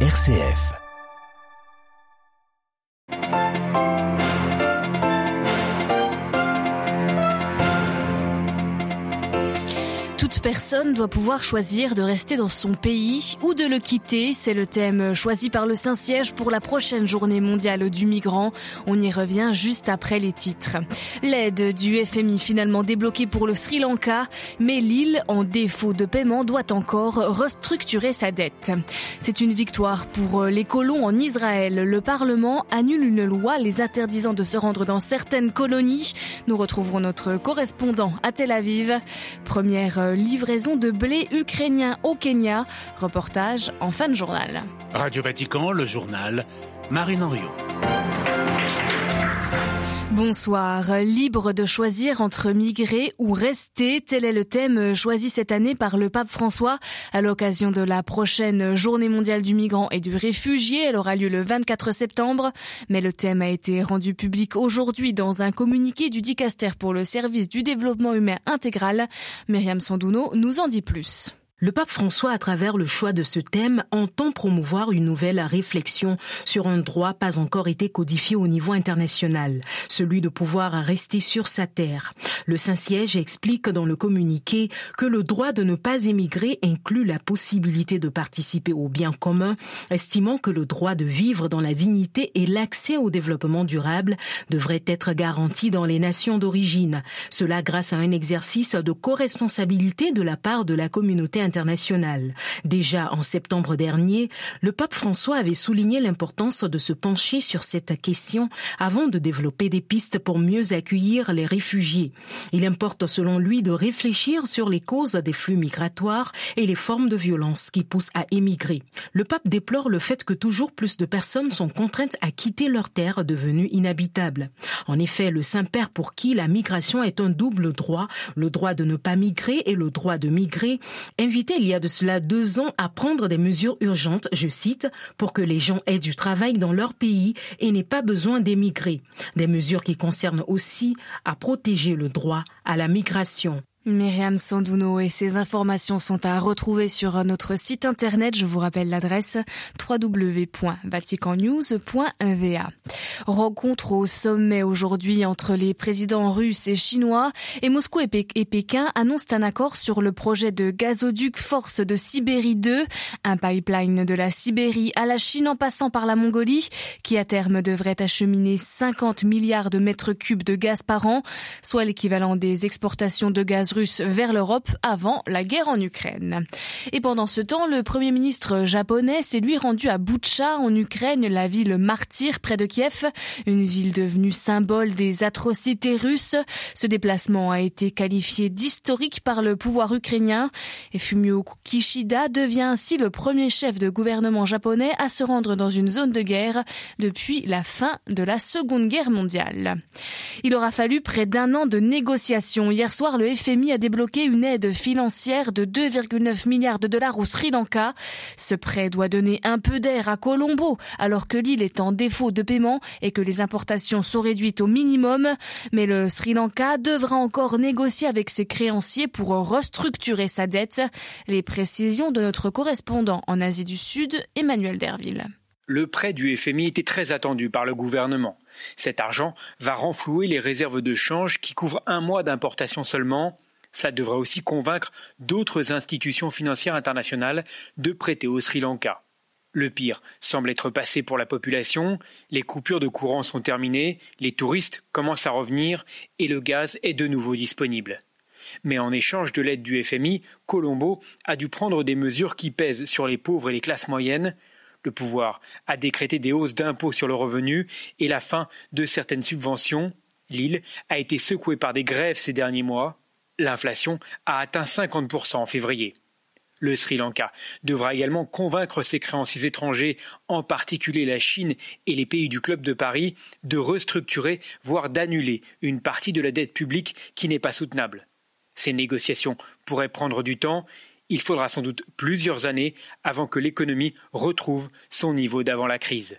RCF. Personne doit pouvoir choisir de rester dans son pays ou de le quitter. C'est le thème choisi par le Saint-Siège pour la prochaine journée mondiale du migrant. On y revient juste après les titres. L'aide du FMI finalement débloquée pour le Sri Lanka, mais l'île, en défaut de paiement, doit encore restructurer sa dette. C'est une victoire pour les colons en Israël. Le Parlement annule une loi les interdisant de se rendre dans certaines colonies. Nous retrouverons notre correspondant à Tel Aviv. Première livraison de blé ukrainien au Kenya. Reportage en fin de journal. Radio Vatican, le journal, Marine Henriot. Bonsoir. Libre de choisir entre migrer ou rester, tel est le thème choisi cette année par le pape François à l'occasion de la prochaine journée mondiale du migrant et du réfugié. Elle aura lieu le 24 septembre, mais le thème a été rendu public aujourd'hui dans un communiqué du Dicaster pour le service du développement humain intégral. Myriam Sandouno nous en dit plus. Le pape François, à travers le choix de ce thème, entend promouvoir une nouvelle réflexion sur un droit pas encore été codifié au niveau international, celui de pouvoir rester sur sa terre. Le Saint-Siège explique dans le communiqué que le droit de ne pas émigrer inclut la possibilité de participer au bien commun, estimant que le droit de vivre dans la dignité et l'accès au développement durable devraient être garantis dans les nations d'origine. Cela grâce à un exercice de co-responsabilité de la part de la communauté internationale. Déjà en septembre dernier, le pape François avait souligné l'importance de se pencher sur cette question avant de développer des pistes pour mieux accueillir les réfugiés. Il importe selon lui de réfléchir sur les causes des flux migratoires et les formes de violence qui poussent à émigrer. Le pape déplore le fait que toujours plus de personnes sont contraintes à quitter leur terre devenue inhabitable. En effet, le Saint-Père pour qui la migration est un double droit, le droit de ne pas migrer et le droit de migrer, il y a de cela deux ans à prendre des mesures urgentes, je cite, pour que les gens aient du travail dans leur pays et n'aient pas besoin d'émigrer. Des mesures qui concernent aussi à protéger le droit à la migration. Myriam Sandouno et ses informations sont à retrouver sur notre site internet. Je vous rappelle l'adresse www.vaticannews.va. Rencontre au sommet aujourd'hui entre les présidents russes et chinois et Moscou et, Pékin annoncent un accord sur le projet de gazoduc Force de Sibérie 2, un pipeline de la Sibérie à la Chine en passant par la Mongolie qui à terme devrait acheminer 50 milliards de mètres cubes de gaz par an, soit l'équivalent des exportations de gaz vers l'Europe avant la guerre en Ukraine. Et pendant ce temps, le premier ministre japonais s'est lui rendu à Boutcha en Ukraine, la ville martyre près de Kiev, une ville devenue symbole des atrocités russes. Ce déplacement a été qualifié d'historique par le pouvoir ukrainien et Fumio Kishida devient ainsi le premier chef de gouvernement japonais à se rendre dans une zone de guerre depuis la fin de la Seconde Guerre mondiale. Il aura fallu près d'un an de négociations. Hier soir, le FMI a débloqué une aide financière de 2,9 milliards de dollars au Sri Lanka. Ce prêt doit donner un peu d'air à Colombo, alors que l'île est en défaut de paiement et que les importations sont réduites au minimum. Mais le Sri Lanka devra encore négocier avec ses créanciers pour restructurer sa dette. Les précisions de notre correspondant en Asie du Sud, Emmanuel Derville. Le prêt du FMI était très attendu par le gouvernement. Cet argent va renflouer les réserves de change qui couvrent un mois d'importation seulement ça devrait aussi convaincre d'autres institutions financières internationales de prêter au Sri Lanka. Le pire semble être passé pour la population, les coupures de courant sont terminées, les touristes commencent à revenir et le gaz est de nouveau disponible. Mais en échange de l'aide du FMI, Colombo a dû prendre des mesures qui pèsent sur les pauvres et les classes moyennes. Le pouvoir a décrété des hausses d'impôts sur le revenu et la fin de certaines subventions. L'île a été secouée par des grèves ces derniers mois. L'inflation a atteint 50% en février. Le Sri Lanka devra également convaincre ses créanciers étrangers, en particulier la Chine et les pays du Club de Paris, de restructurer, voire d'annuler une partie de la dette publique qui n'est pas soutenable. Ces négociations pourraient prendre du temps. Il faudra sans doute plusieurs années avant que l'économie retrouve son niveau d'avant la crise.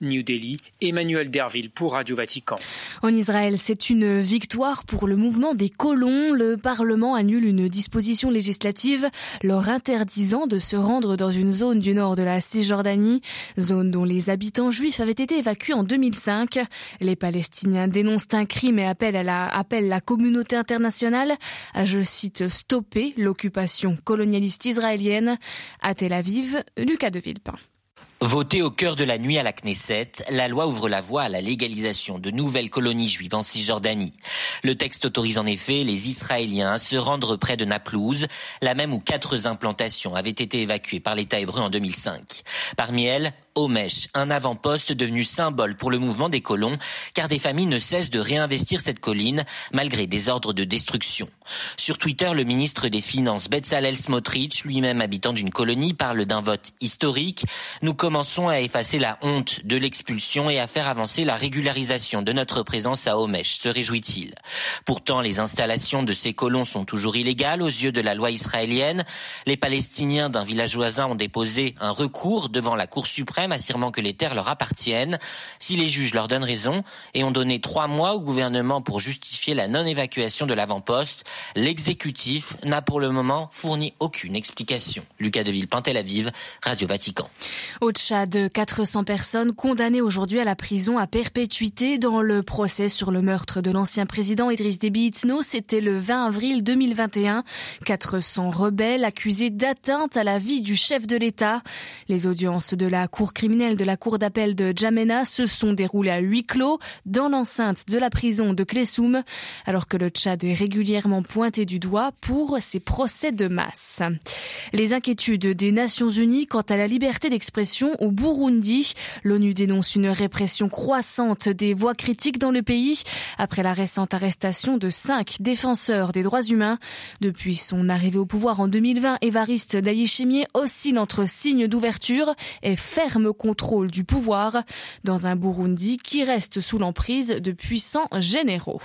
New Delhi, Emmanuel Derville pour Radio Vatican. En Israël, c'est une victoire pour le mouvement des colons. Le Parlement annule une disposition législative leur interdisant de se rendre dans une zone du nord de la Cisjordanie, zone dont les habitants juifs avaient été évacués en 2005. Les Palestiniens dénoncent un crime et appellent, à la, la communauté internationale à, je cite, stopper l'occupation colonialiste israélienne. À Tel Aviv, Lucas de Villepin. Votée au cœur de la nuit à la Knesset, la loi ouvre la voie à la légalisation de nouvelles colonies juives en Cisjordanie. Le texte autorise en effet les Israéliens à se rendre près de Naplouse, la même où quatre implantations avaient été évacuées par l'État hébreu en 2005. Parmi elles, Omesh, un avant-poste devenu symbole pour le mouvement des colons, car des familles ne cessent de réinvestir cette colline malgré des ordres de destruction. Sur Twitter, le ministre des Finances Betzalel Smotrich, lui-même habitant d'une colonie, parle d'un vote historique. Nous commençons à effacer la honte de l'expulsion et à faire avancer la régularisation de notre présence à Omesh, se réjouit-il. Pourtant, les installations de ces colons sont toujours illégales aux yeux de la loi israélienne. Les Palestiniens d'un village voisin ont déposé un recours devant la Cour suprême affirmant que les terres leur appartiennent. Si les juges leur donnent raison et ont donné trois mois au gouvernement pour justifier la non-évacuation de l'avant-poste, l'exécutif n'a pour le moment fourni aucune explication. Lucas Deville, Tel Aviv, Radio Vatican. Au Tchad, 400 personnes condamnées aujourd'hui à la prison à perpétuité dans le procès sur le meurtre de l'ancien président Idriss Déby. C'était le 20 avril 2021. 400 rebelles accusés d'atteinte à la vie du chef de l'État. Les audiences de la Cour criminels de la cour d'appel de Djamena se sont déroulés à huis clos dans l'enceinte de la prison de Klessoum, alors que le Tchad est régulièrement pointé du doigt pour ses procès de masse. Les inquiétudes des Nations Unies quant à la liberté d'expression au Burundi. L'ONU dénonce une répression croissante des voix critiques dans le pays après la récente arrestation de cinq défenseurs des droits humains. Depuis son arrivée au pouvoir en 2020, Évariste Ndayishimiye oscille entre signes d'ouverture et ferme contrôle du pouvoir dans un Burundi qui reste sous l'emprise de puissants généraux.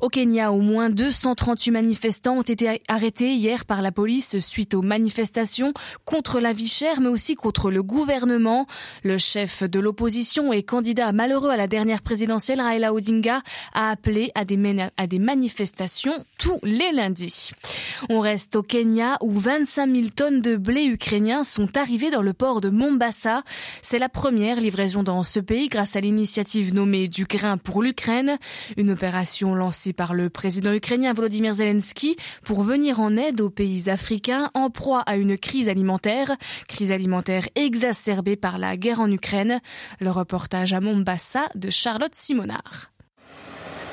Au Kenya, au moins 238 manifestants ont été arrêtés hier par la police suite aux manifestations contre la vie chère, mais aussi contre le gouvernement. Le chef de l'opposition et candidat malheureux à la dernière présidentielle, Raila Odinga, a appelé à des, manifestations tous les lundis. On reste au Kenya où 25 000 tonnes de blé ukrainien sont arrivées dans le port de Mombasa. C'est la première livraison dans ce pays grâce à l'initiative nommée du grain pour l'Ukraine, une opération lancée par le président ukrainien Volodymyr Zelensky pour venir en aide aux pays africains en proie à une crise alimentaire, crise alimentaire exacerbée par la guerre en Ukraine. Le reportage à Mombasa de Charlotte Simonard.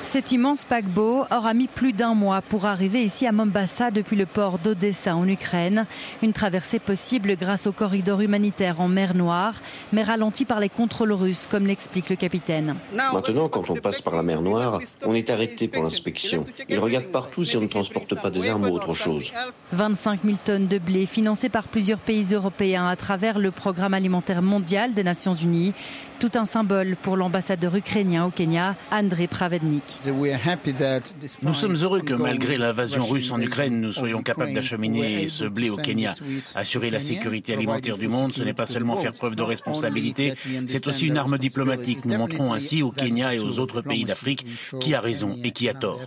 Cet immense paquebot aura mis plus d'un mois pour arriver ici à Mombasa depuis le port d'Odessa en Ukraine. Une traversée possible grâce au corridor humanitaire en mer Noire, mais ralentie par les contrôles russes, comme l'explique le capitaine. Maintenant, quand on passe par la mer Noire, on est arrêté pour l'inspection. Ils regardent partout si on ne transporte pas des armes ou autre chose. 25 000 tonnes de blé financées par plusieurs pays européens à travers le programme alimentaire mondial des Nations Unies. Tout un symbole pour l'ambassadeur ukrainien au Kenya, André Pravednik. Nous sommes heureux que malgré l'invasion russe en Ukraine, nous soyons capables d'acheminer ce blé au Kenya. Assurer la sécurité alimentaire du monde, ce n'est pas seulement faire preuve de responsabilité, c'est aussi une arme diplomatique. Nous montrons ainsi au Kenya et aux autres pays d'Afrique qui a raison et qui a tort.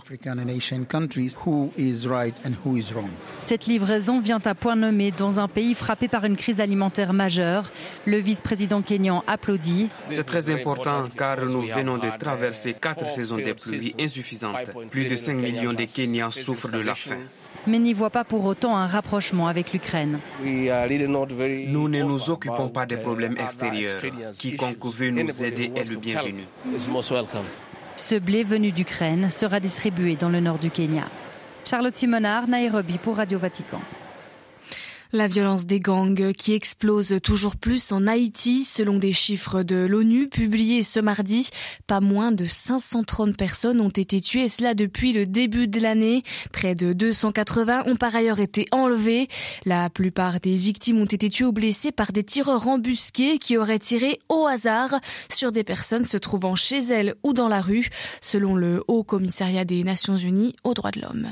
Cette livraison vient à point nommé dans un pays frappé par une crise alimentaire majeure. Le vice-président kenyan applaudit. C'est très important car nous venons de traverser quatre saisons de pluie insuffisantes. Plus de 5 millions de Kenyans souffrent de la faim mais n'y voit pas pour autant un rapprochement avec l'Ukraine. Nous ne nous occupons pas des problèmes extérieurs. Quiconque veut nous aider est le bienvenu. Ce blé venu d'Ukraine sera distribué dans le nord du Kenya. Charlotte Simonard, Nairobi pour Radio Vatican. La violence des gangs qui explose toujours plus en Haïti, selon des chiffres de l'ONU publiés ce mardi, pas moins de 530 personnes ont été tuées, cela depuis le début de l'année. Près de 280 ont par ailleurs été enlevés. La plupart des victimes ont été tuées ou blessées par des tireurs embusqués qui auraient tiré au hasard sur des personnes se trouvant chez elles ou dans la rue, selon le Haut Commissariat des Nations Unies aux droits de l'homme.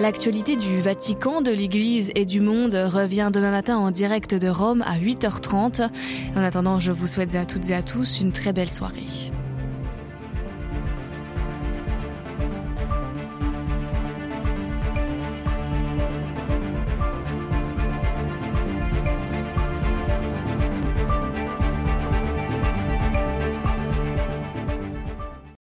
L'actualité du Vatican, de l'Église et du monde revient demain matin en direct de Rome à 8h30. En attendant, je vous souhaite à toutes et à tous une très belle soirée.